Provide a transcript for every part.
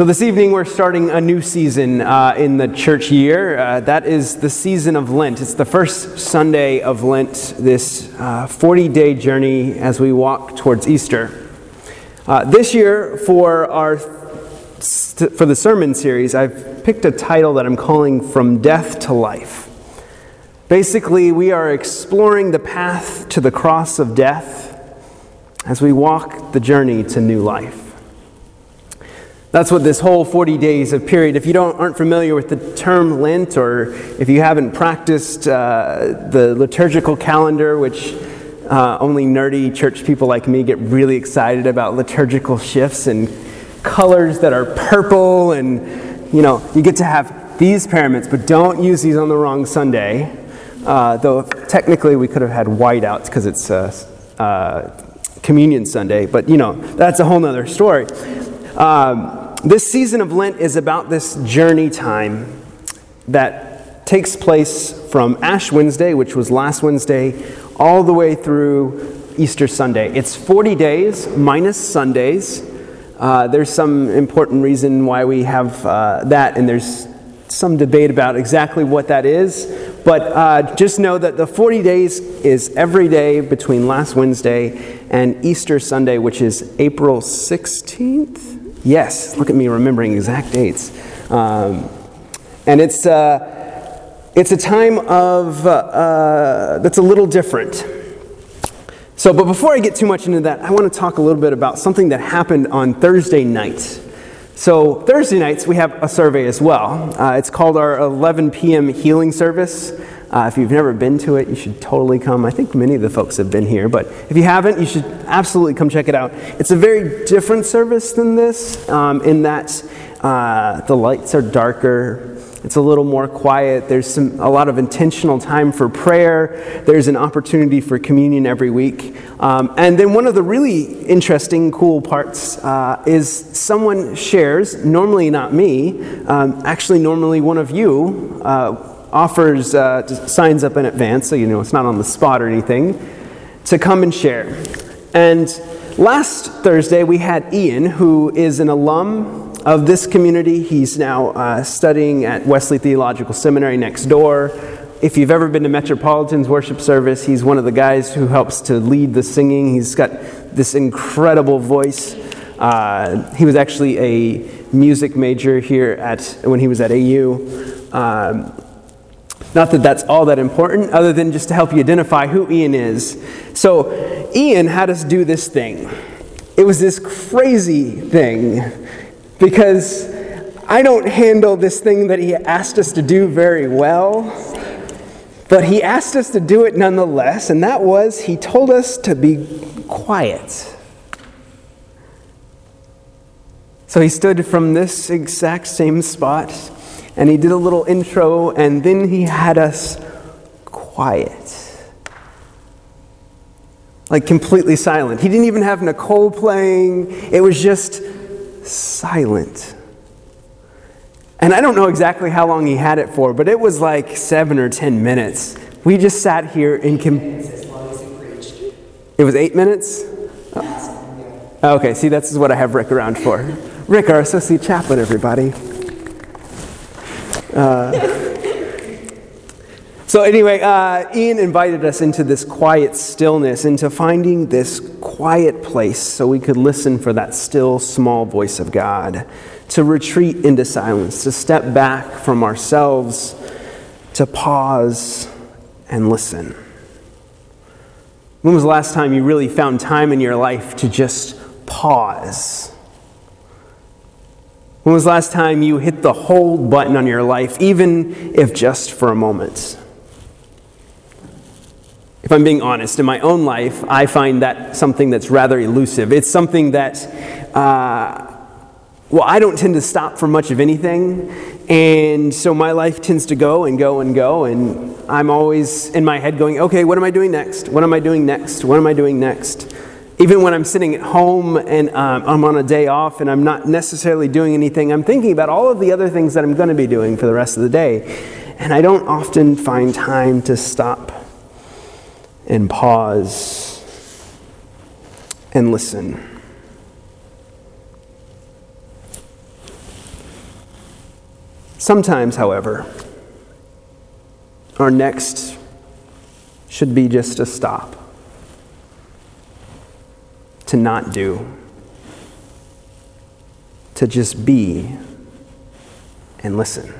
So, this evening we're starting a new season uh, in the church year. Uh, that is the season of Lent. It's the first Sunday of Lent, this 40 uh, day journey as we walk towards Easter. Uh, this year, for, our, for the sermon series, I've picked a title that I'm calling From Death to Life. Basically, we are exploring the path to the cross of death as we walk the journey to new life. That's what this whole 40 days of period, if you don't, aren't familiar with the term Lent, or if you haven't practiced uh, the liturgical calendar, which uh, only nerdy church people like me get really excited about liturgical shifts and colors that are purple, and you know, you get to have these paraments, but don't use these on the wrong Sunday. Uh, though technically we could have had whiteouts because it's uh, Communion Sunday, but you know, that's a whole other story. Um, this season of Lent is about this journey time that takes place from Ash Wednesday, which was last Wednesday, all the way through Easter Sunday. It's 40 days minus Sundays. Uh, there's some important reason why we have uh, that, and there's some debate about exactly what that is. But uh, just know that the 40 days is every day between last Wednesday and Easter Sunday, which is April 16th. Yes, look at me remembering exact dates. Um, and it's, uh, it's a time of, uh, uh, that's a little different. So, but before I get too much into that, I want to talk a little bit about something that happened on Thursday night. So, Thursday nights, we have a survey as well. Uh, it's called our 11 p.m. healing service. Uh, if you've never been to it, you should totally come. I think many of the folks have been here, but if you haven't, you should absolutely come check it out. It's a very different service than this um, in that uh, the lights are darker. It's a little more quiet. There's some, a lot of intentional time for prayer. There's an opportunity for communion every week. Um, and then one of the really interesting, cool parts uh, is someone shares, normally not me, um, actually, normally one of you. Uh, offers, uh, signs up in advance, so you know it's not on the spot or anything, to come and share. And last Thursday we had Ian, who is an alum of this community. He's now uh, studying at Wesley Theological Seminary next door. If you've ever been to Metropolitan's worship service, he's one of the guys who helps to lead the singing. He's got this incredible voice. Uh, he was actually a music major here at when he was at AU. Um, not that that's all that important, other than just to help you identify who Ian is. So, Ian had us do this thing. It was this crazy thing because I don't handle this thing that he asked us to do very well, but he asked us to do it nonetheless, and that was he told us to be quiet. So he stood from this exact same spot and he did a little intro, and then he had us quiet. Like completely silent. He didn't even have Nicole playing, it was just silent. And I don't know exactly how long he had it for, but it was like seven or ten minutes. We just sat here in. Com- it was eight minutes? Oh. Okay, see, this is what I have Rick around for. Rick, our associate chaplain, everybody. Uh, so, anyway, uh, Ian invited us into this quiet stillness, into finding this quiet place so we could listen for that still, small voice of God, to retreat into silence, to step back from ourselves, to pause and listen. When was the last time you really found time in your life to just pause? When was the last time you hit the hold button on your life, even if just for a moment? If I'm being honest, in my own life, I find that something that's rather elusive. It's something that, uh, well, I don't tend to stop for much of anything. And so my life tends to go and go and go. And I'm always in my head going, okay, what am I doing next? What am I doing next? What am I doing next? Even when I'm sitting at home and um, I'm on a day off and I'm not necessarily doing anything, I'm thinking about all of the other things that I'm going to be doing for the rest of the day. And I don't often find time to stop and pause and listen. Sometimes, however, our next should be just a stop, to not do, to just be and listen.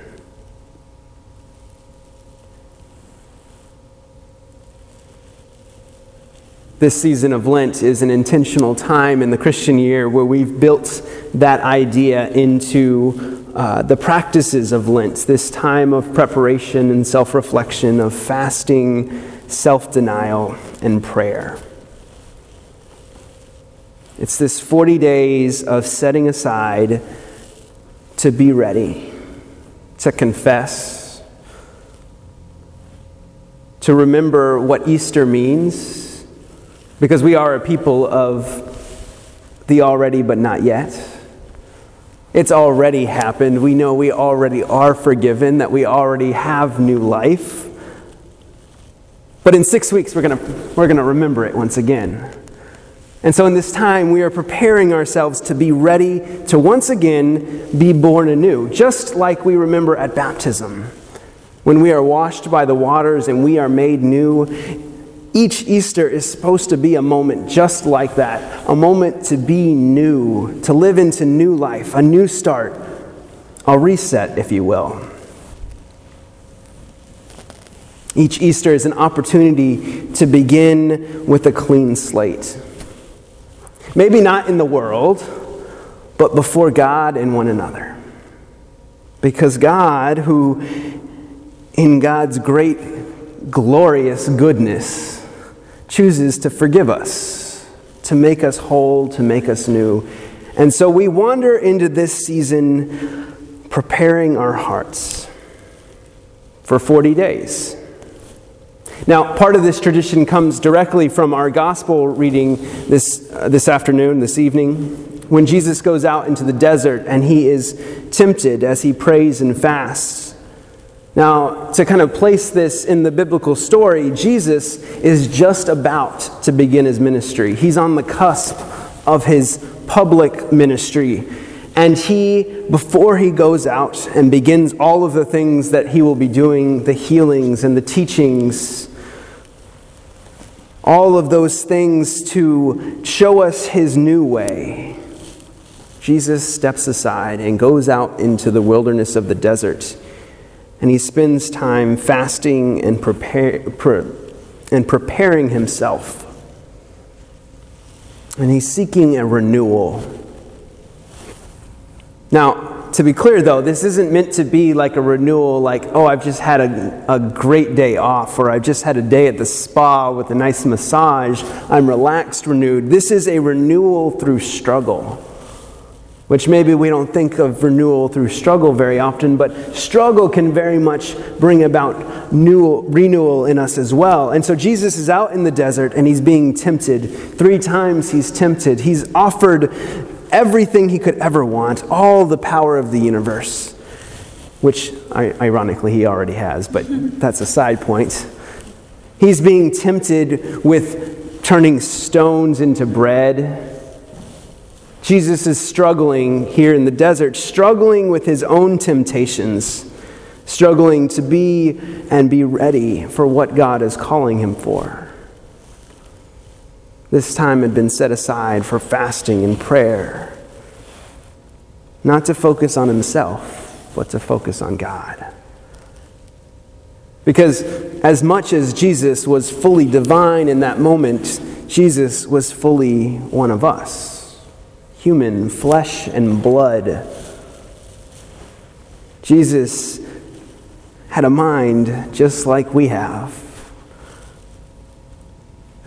This season of Lent is an intentional time in the Christian year where we've built that idea into uh, the practices of Lent, this time of preparation and self reflection, of fasting, self denial, and prayer. It's this 40 days of setting aside to be ready, to confess, to remember what Easter means because we are a people of the already but not yet. It's already happened. We know we already are forgiven, that we already have new life. But in six weeks, we're going we're going to remember it once again. And so, in this time, we are preparing ourselves to be ready to once again be born anew, just like we remember at baptism. When we are washed by the waters and we are made new, each Easter is supposed to be a moment just like that a moment to be new, to live into new life, a new start, a reset, if you will. Each Easter is an opportunity to begin with a clean slate. Maybe not in the world, but before God and one another. Because God, who in God's great, glorious goodness, chooses to forgive us, to make us whole, to make us new. And so we wander into this season preparing our hearts for 40 days. Now, part of this tradition comes directly from our gospel reading this, uh, this afternoon, this evening, when Jesus goes out into the desert and he is tempted as he prays and fasts. Now, to kind of place this in the biblical story, Jesus is just about to begin his ministry. He's on the cusp of his public ministry. And he, before he goes out and begins all of the things that he will be doing, the healings and the teachings, all of those things to show us his new way, Jesus steps aside and goes out into the wilderness of the desert and he spends time fasting and, prepare, pre, and preparing himself. And he's seeking a renewal. Now, to be clear though, this isn't meant to be like a renewal, like, oh, I've just had a, a great day off, or I've just had a day at the spa with a nice massage. I'm relaxed, renewed. This is a renewal through struggle which maybe we don't think of renewal through struggle very often, but struggle can very much bring about new, renewal in us as well. And so Jesus is out in the desert and he's being tempted. Three times he's tempted. He's offered everything he could ever want, all the power of the universe, which ironically he already has, but that's a side point. He's being tempted with turning stones into bread Jesus is struggling here in the desert, struggling with his own temptations, struggling to be and be ready for what God is calling him for. This time had been set aside for fasting and prayer, not to focus on himself, but to focus on God. Because as much as Jesus was fully divine in that moment, Jesus was fully one of us human, flesh and blood. Jesus had a mind just like we have.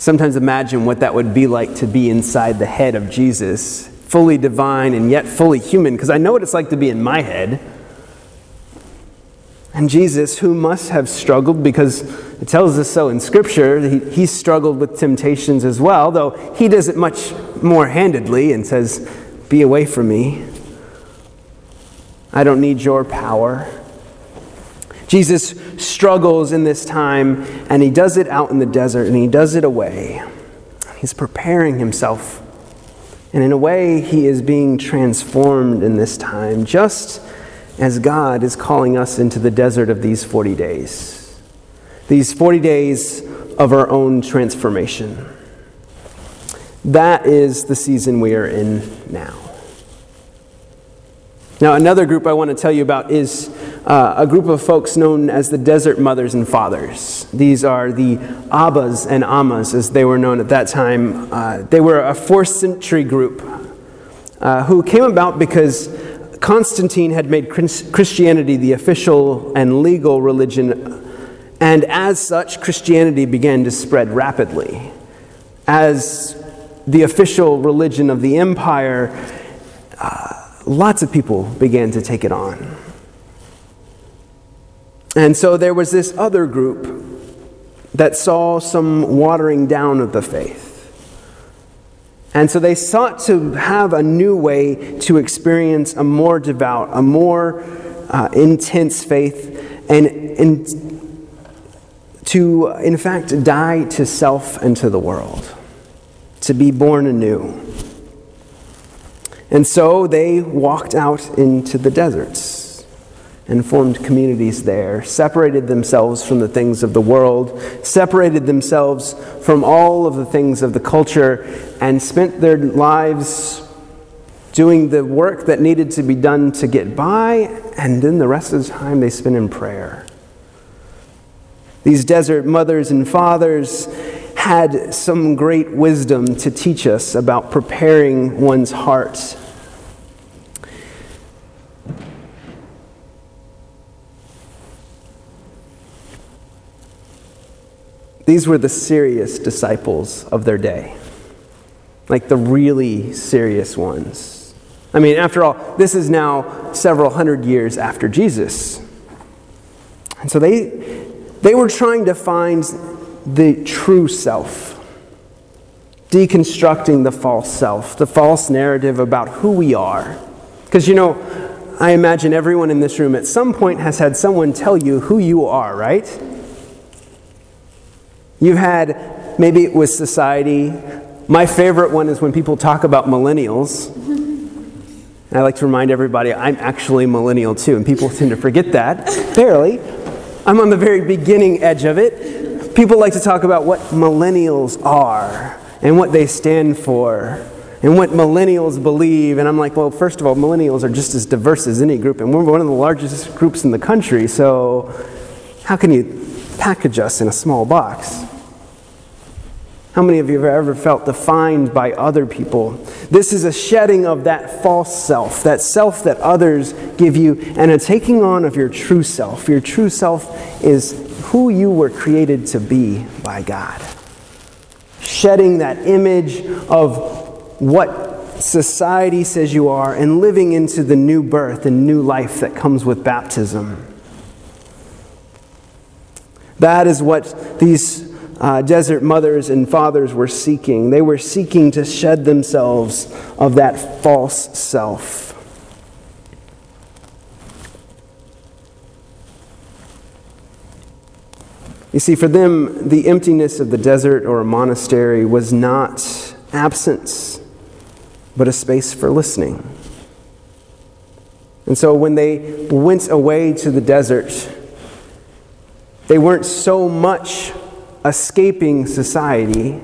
Sometimes imagine what that would be like to be inside the head of Jesus, fully divine and yet fully human, because I know what it's like to be in my head. And Jesus, who must have struggled because it tells us so in Scripture, he, he struggled with temptations as well, though he does it much more handedly and says, Be away from me. I don't need your power. Jesus struggles in this time, and he does it out in the desert, and he does it away. He's preparing himself. And in a way, he is being transformed in this time, just as God is calling us into the desert of these 40 days. These 40 days of our own transformation. That is the season we are in now. Now, another group I want to tell you about is uh, a group of folks known as the Desert Mothers and Fathers. These are the Abbas and Ammas, as they were known at that time. Uh, they were a fourth century group uh, who came about because Constantine had made Christianity the official and legal religion, and as such, Christianity began to spread rapidly. As the official religion of the empire, uh, lots of people began to take it on. And so there was this other group that saw some watering down of the faith. And so they sought to have a new way to experience a more devout, a more uh, intense faith, and, and to, in fact, die to self and to the world, to be born anew. And so they walked out into the deserts and formed communities there, separated themselves from the things of the world, separated themselves from all of the things of the culture, and spent their lives doing the work that needed to be done to get by, and then the rest of the time they spent in prayer. These desert mothers and fathers had some great wisdom to teach us about preparing one's heart These were the serious disciples of their day, like the really serious ones. I mean, after all, this is now several hundred years after Jesus. And so they, they were trying to find the true self, deconstructing the false self, the false narrative about who we are. Because, you know, I imagine everyone in this room at some point has had someone tell you who you are, right? You've had, maybe it was society. My favorite one is when people talk about millennials. And I like to remind everybody I'm actually millennial too, and people tend to forget that. Barely. I'm on the very beginning edge of it. People like to talk about what millennials are and what they stand for and what millennials believe. And I'm like, well, first of all, millennials are just as diverse as any group, and we're one of the largest groups in the country, so how can you package us in a small box? How many of you have ever felt defined by other people? This is a shedding of that false self, that self that others give you, and a taking on of your true self. Your true self is who you were created to be by God. Shedding that image of what society says you are and living into the new birth and new life that comes with baptism. That is what these uh, desert mothers and fathers were seeking. They were seeking to shed themselves of that false self. You see, for them, the emptiness of the desert or a monastery was not absence, but a space for listening. And so when they went away to the desert, they weren't so much escaping society,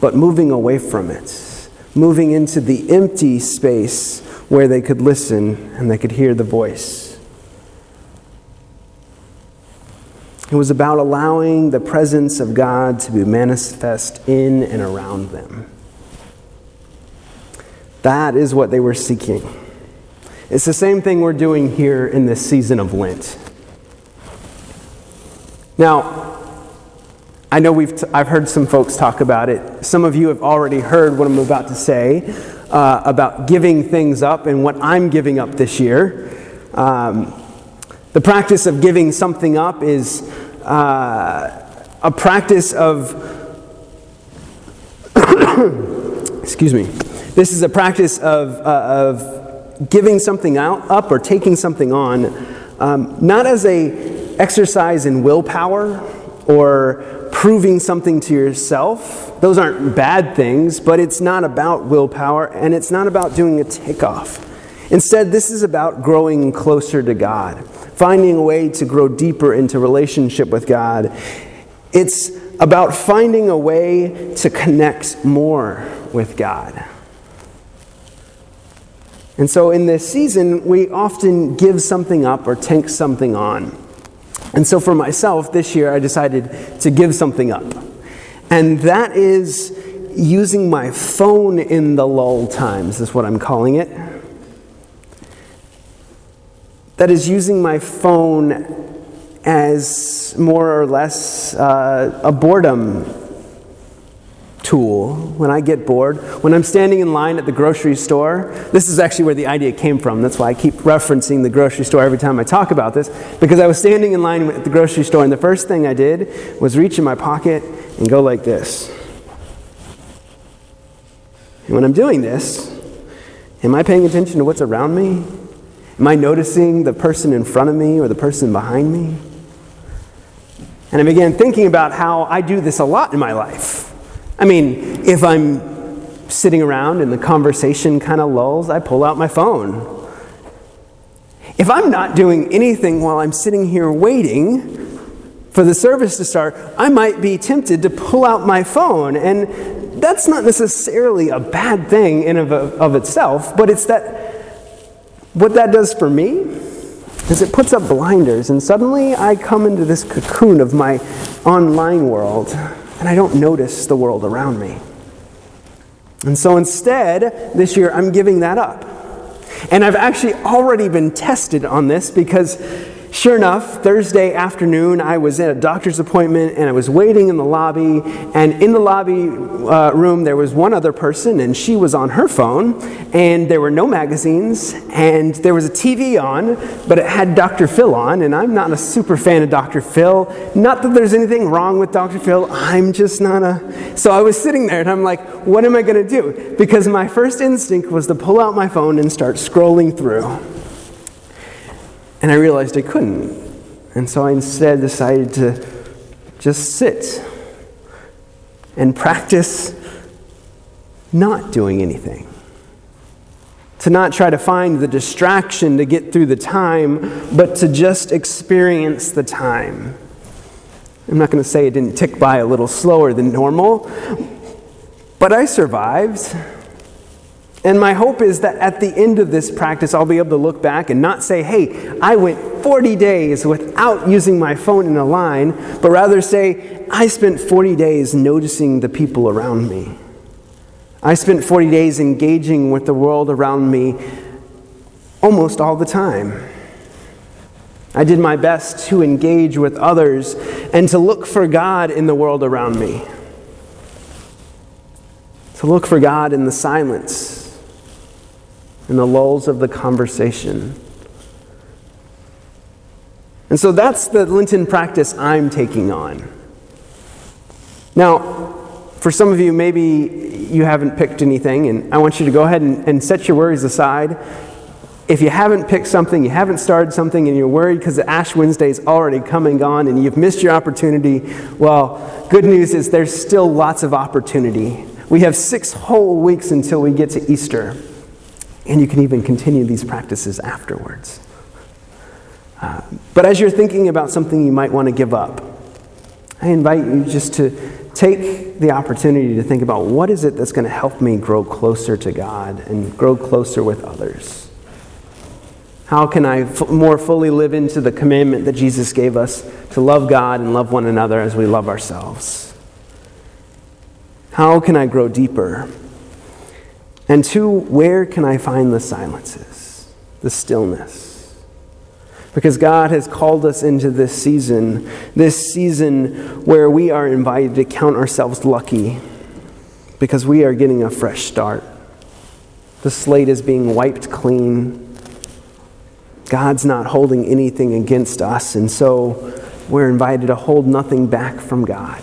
but moving away from it, moving into the empty space where they could listen and they could hear the voice. It was about allowing the presence of God to be manifest in and around them. That is what they were seeking. It's the same thing we're doing here in this season of Lent. Now, I know we've t- I've heard some folks talk about it. Some of you have already heard what I'm about to say uh, about giving things up and what I'm giving up this year. Um, the practice of giving something up is uh, a practice of, excuse me, this is a practice of, uh, of giving something out, up or taking something on, um, not as a exercise in willpower or proving something to yourself. Those aren't bad things, but it's not about willpower and it's not about doing a takeoff. Instead, this is about growing closer to God, finding a way to grow deeper into relationship with God. It's about finding a way to connect more with God. And so in this season, we often give something up or take something on. And so for myself, this year, I decided to give something up. And that is using my phone in the lull times, is what I'm calling it that is using my phone as more or less uh, a boredom tool when I get bored. When I'm standing in line at the grocery store, this is actually where the idea came from. That's why I keep referencing the grocery store every time I talk about this, because I was standing in line at the grocery store, and the first thing I did was reach in my pocket and go like this. And when I'm doing this, am I paying attention to what's around me? Am I noticing the person in front of me or the person behind me? And I began thinking about how I do this a lot in my life. I mean, if I'm sitting around and the conversation kind of lulls, I pull out my phone. If I'm not doing anything while I'm sitting here waiting for the service to start, I might be tempted to pull out my phone. And that's not necessarily a bad thing in of, of itself, but it's that what that does for me is it puts up blinders, and suddenly I come into this cocoon of my online world, and I don't notice the world around me. And so instead, this year, I'm giving that up. And I've actually already been tested on this because Sure enough, Thursday afternoon, I was at a doctor's appointment and I was waiting in the lobby. And in the lobby uh, room, there was one other person, and she was on her phone. And there were no magazines, and there was a TV on, but it had Dr. Phil on. And I'm not a super fan of Dr. Phil. Not that there's anything wrong with Dr. Phil, I'm just not a. So I was sitting there and I'm like, what am I going to do? Because my first instinct was to pull out my phone and start scrolling through. And I realized I couldn't. And so I instead decided to just sit and practice not doing anything. To not try to find the distraction to get through the time, but to just experience the time. I'm not going to say it didn't tick by a little slower than normal, but I survived. And my hope is that at the end of this practice, I'll be able to look back and not say, hey, I went 40 days without using my phone in a line, but rather say, I spent 40 days noticing the people around me. I spent 40 days engaging with the world around me almost all the time. I did my best to engage with others and to look for God in the world around me. To look for God in the silence in the lulls of the conversation. And so that's the Lenten practice I'm taking on. Now, for some of you, maybe you haven't picked anything, and I want you to go ahead and, and set your worries aside. If you haven't picked something, you haven't started something, and you're worried because Ash Wednesday is already come and gone and you've missed your opportunity, well, good news is there's still lots of opportunity. We have six whole weeks until we get to Easter. And you can even continue these practices afterwards. Uh, but as you're thinking about something you might want to give up, I invite you just to take the opportunity to think about what is it that's going to help me grow closer to God and grow closer with others. How can I f- more fully live into the commandment that Jesus gave us to love God and love one another as we love ourselves? How can I grow deeper and two, where can I find the silences, the stillness? Because God has called us into this season, this season where we are invited to count ourselves lucky because we are getting a fresh start. The slate is being wiped clean. God's not holding anything against us, and so we're invited to hold nothing back from God.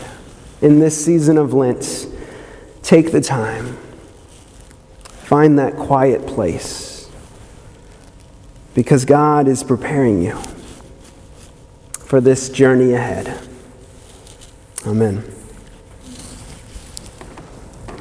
In this season of Lent, take the time Find that quiet place because God is preparing you for this journey ahead. Amen.